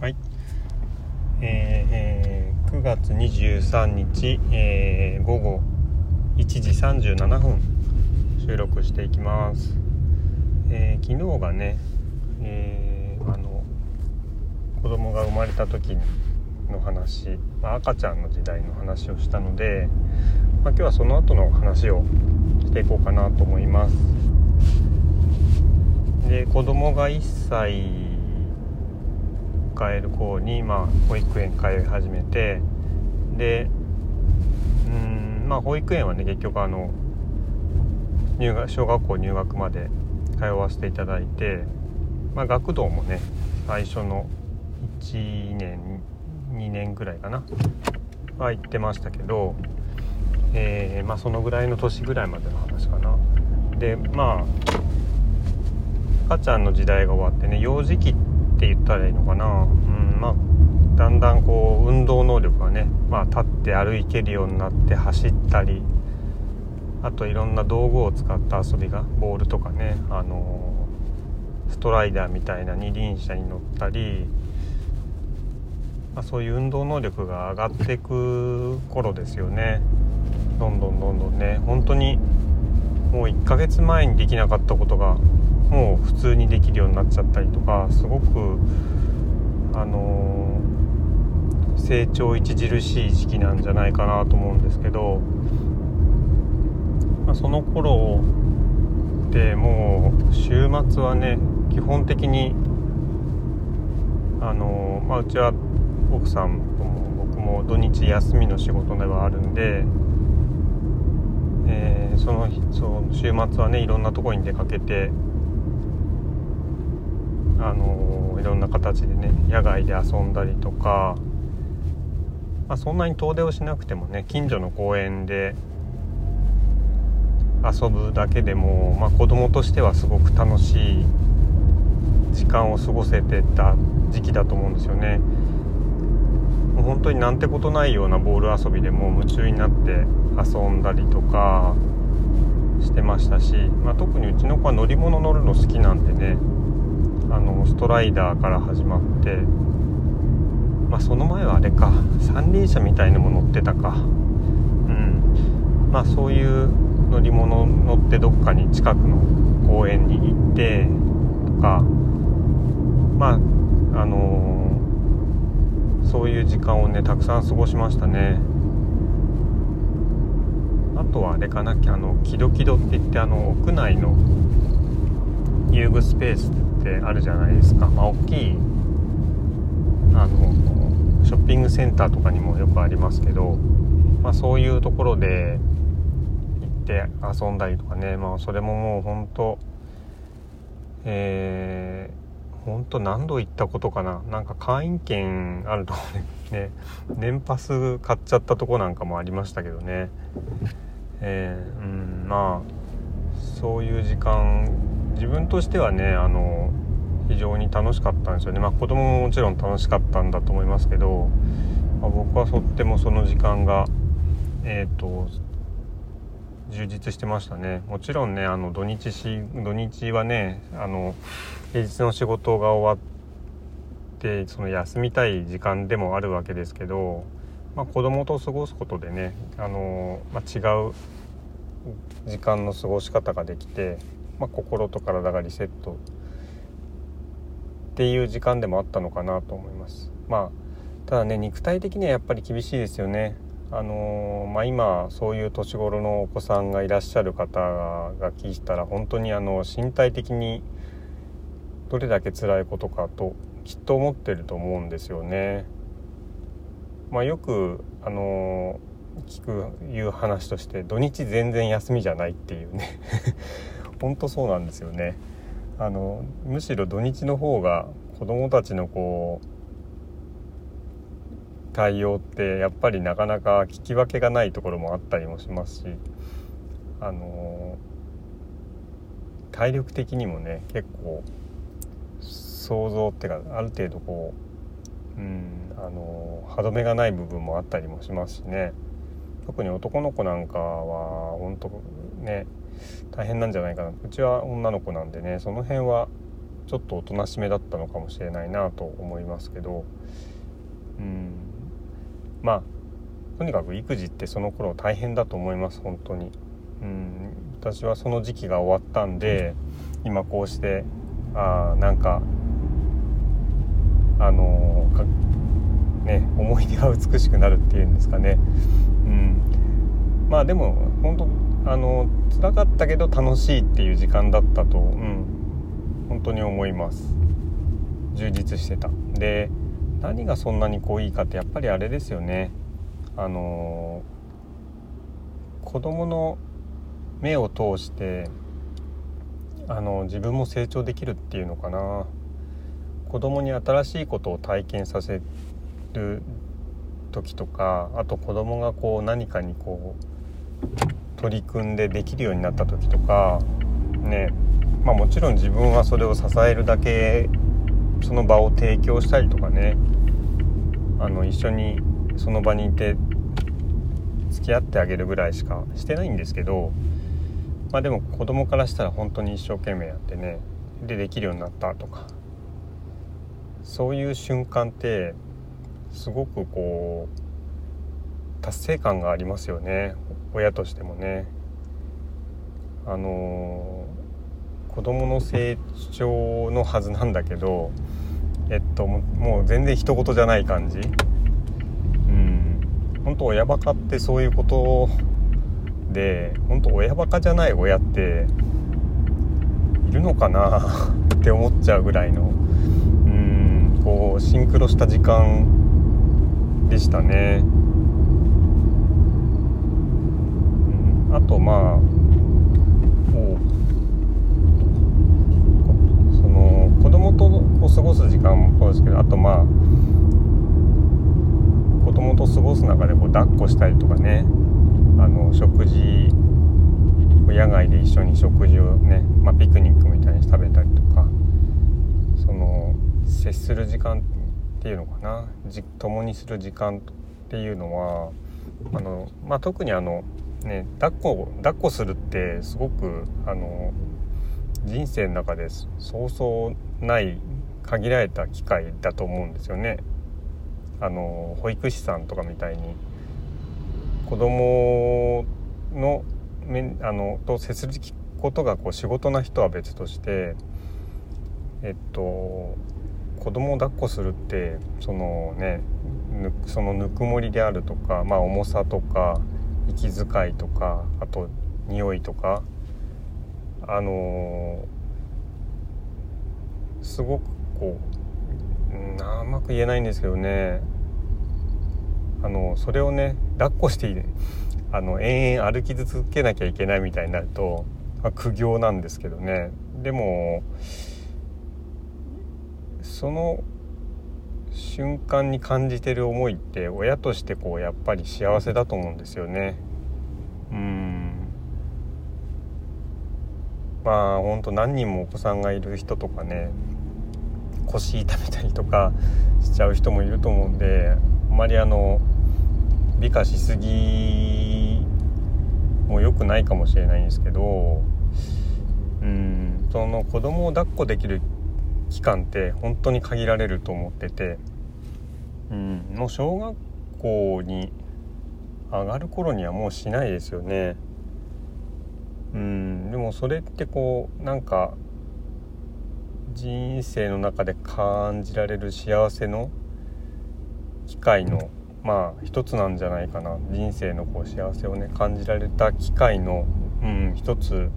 はい、えー、9月23日、えー、午後1時37分収録していきます、えー、昨日がね、えー、あの子供が生まれた時の話、まあ、赤ちゃんの時代の話をしたので、まあ、今日はその後の話をしていこうかなと思います。で子供が1歳迎える子に、まあ、保育園通い始めてでうんまあ保育園はね結局あの入学小学校入学まで通わせていただいて、まあ、学童もね最初の1年2年ぐらいかなは行ってましたけど、えー、まあ、そのぐらいの年ぐらいまでの話かな。でまあ赤ちゃんの時代が終わってね幼児期って言ったらいいのかな、うんまあ、だんだんこう運動能力がね、まあ、立って歩けるようになって走ったりあといろんな道具を使った遊びがボールとかね、あのストライダーみたいな二輪車に乗ったり、まあ、そういう運動能力が上がっていく頃ですよね。どんどんどんどんね本当にもう1ヶ月前にできなかったことがもう普通にできるようになっちゃったりとかすごくあのー、成長著しい時期なんじゃないかなと思うんですけど、まあ、その頃ってもう週末はね基本的にあのー、まあ、うちは奥さんとも僕も土日休みの仕事ではあるんで、えー、そのその週末はねいろんなとこに出かけてあのいろんな形でね野外で遊んだりとか、まあ、そんなに遠出をしなくてもね近所の公園で遊ぶだけでも、まあ、子供としてはすごく楽しい時間を過ごせてた時期だと思うんですよね。もう本当になんてことないようなボール遊びでも夢中になって遊んだりとかしてましたし、まあ、特にうちの子は乗り物乗るの好きなんでねあのストライダーから始まってまあその前はあれか三輪車みたいなも乗ってたか。うん。まあそういう乗り物乗ってどっかに近くの公園に行ってとかまああのー、そういう時間をねたくさん過ごしましたね。あとはあれかなあのキドキドって言ってあの屋内の遊具スペース。ってあるじゃないですか、まあ、大きいあのショッピングセンターとかにもよくありますけど、まあ、そういうところで行って遊んだりとかね、まあ、それももう本当えー、本当何度行ったことかな。なんか会員券あるとこでね 年パス買っちゃったとこなんかもありましたけどね。えー、うんまあそういう時間自分としてはねあの非常に楽しかったんですよね。まあ子供ももちろん楽しかったんだと思いますけど、まあ、僕はとってもその時間がえっ、ー、と充実してましたね。もちろんねあの土日し土日はねあの平日の仕事が終わってその休みたい時間でもあるわけですけど、まあ、子供と過ごすことでねあの、まあ、違う時間の過ごし方ができてまあ、心と体がリセットっていう時間でもあったのかなと思います。まあただね肉体的にはやっぱり厳しいですよね。あのー、まあ、今そういう年頃のお子さんがいらっしゃる方が聞いたら本当にあの身体的にどれだけ辛いことかときっと思ってると思うんですよね。まあ、よくあのー、聞くいう話として土日全然休みじゃないっていうね。本当そうなんですよね。あのむしろ土日の方が子どもたちのこう対応ってやっぱりなかなか聞き分けがないところもあったりもしますしあの体力的にもね結構想像っていうかある程度こう、うん、あの歯止めがない部分もあったりもしますしね。特に男の子なんかは本当ね大変なんじゃないかな。うちは女の子なんでねその辺はちょっとおとなしめだったのかもしれないなと思いますけど。うん。まあとにかく育児ってその頃大変だと思います本当に。うん。私はその時期が終わったんで今こうしてあなんかあのね思い出が美しくなるっていうんですかね。うん、まあでも本当あの辛かったけど楽しいっていう時間だったと、うん、本当に思います。充実してた。で何がそんなにこういいかってやっぱりあれですよね。あの子供の目を通してあの自分も成長できるっていうのかな。子供に新しいことを体験させる時とかあと子供がこう何かにこう取り組んでできるようになった時とかねまあもちろん自分はそれを支えるだけその場を提供したりとかねあの一緒にその場にいて付き合ってあげるぐらいしかしてないんですけどまあでも子供からしたら本当に一生懸命やってねでできるようになったとかそういう瞬間ってすごくこう達成感がありますよね。親としてもね。あの子供の成長のはずなんだけどえっともう全然人事じゃない感じうん本当親バカってそういうことで本当親バカじゃない親っているのかな って思っちゃうぐらいのうんこうシンクロした時間でしたね。うん、あとまあその子供とこう過ごす時間もそうですけどあとまあ子供と過ごす中でこう抱っこしたりとかねあの食事野外で一緒に食事をね、まあ、ピクニックみたいに食べたりとかその接する時間っていうのかなじ共にする時間っていうのはあの、まあ、特にあのね抱っこ抱っこするってすごくあの人生の中でそうそうない限られた機会だと思うんですよね。あの保育士さんとかみたいに子供のあのと接することがこう仕事な人は別としてえっと子供を抱っこするってそのねそのぬくもりであるとか、まあ、重さとか息遣いとかあと匂いとかあのー、すごくこううまく言えないんですけどね。あのそれをね抱っこしていいあの延々歩き続けなきゃいけないみたいになると、まあ、苦行なんですけどね。でもその瞬間に感じてる思いって親としてこうやっぱり幸せだと思うんですよね。うん。まあほんと何人もお子さんがいる人とかね腰痛めたりとかしちゃう人もいると思うんであまりあの美化しすぎも良くないかもしれないんですけどうんその子供を抱っこできる期間って本当に限られると思ってて、うん、もう小学校に上がる頃にはもうしないですよね。うん、でもそれってこうなんか人生の中で感じられる幸せの機会のまあ一つなんじゃないかな。人生のこう幸せをね感じられた機会の、うん、一つ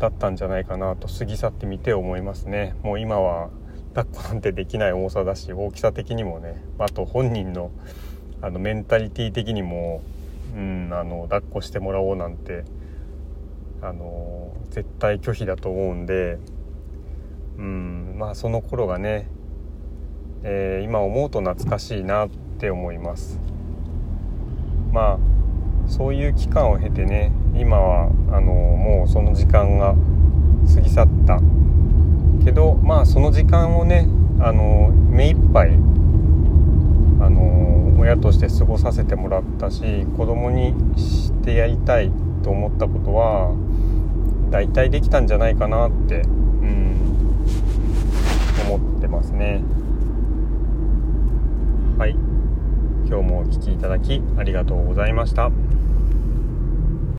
だったんじゃないかなと過ぎ去ってみて思いますね。もう今は抱っこなんてできない重さだし大きさ的にもねあと本人のあのメンタリティー的にも、うん、あの抱っこしてもらおうなんてあの絶対拒否だと思うんで、うん、まあその頃がね、えー、今思うと懐かしいなって思います。まあそういう期間を経てね今はあのもうその時間が過ぎ去ったけどまあその時間をねあの目いっぱいあの親として過ごさせてもらったし子供にしてやりたいと思ったことは大体できたんじゃないかなって、うん、思ってますね。はい。今日もお聴きいただきありがとうございました。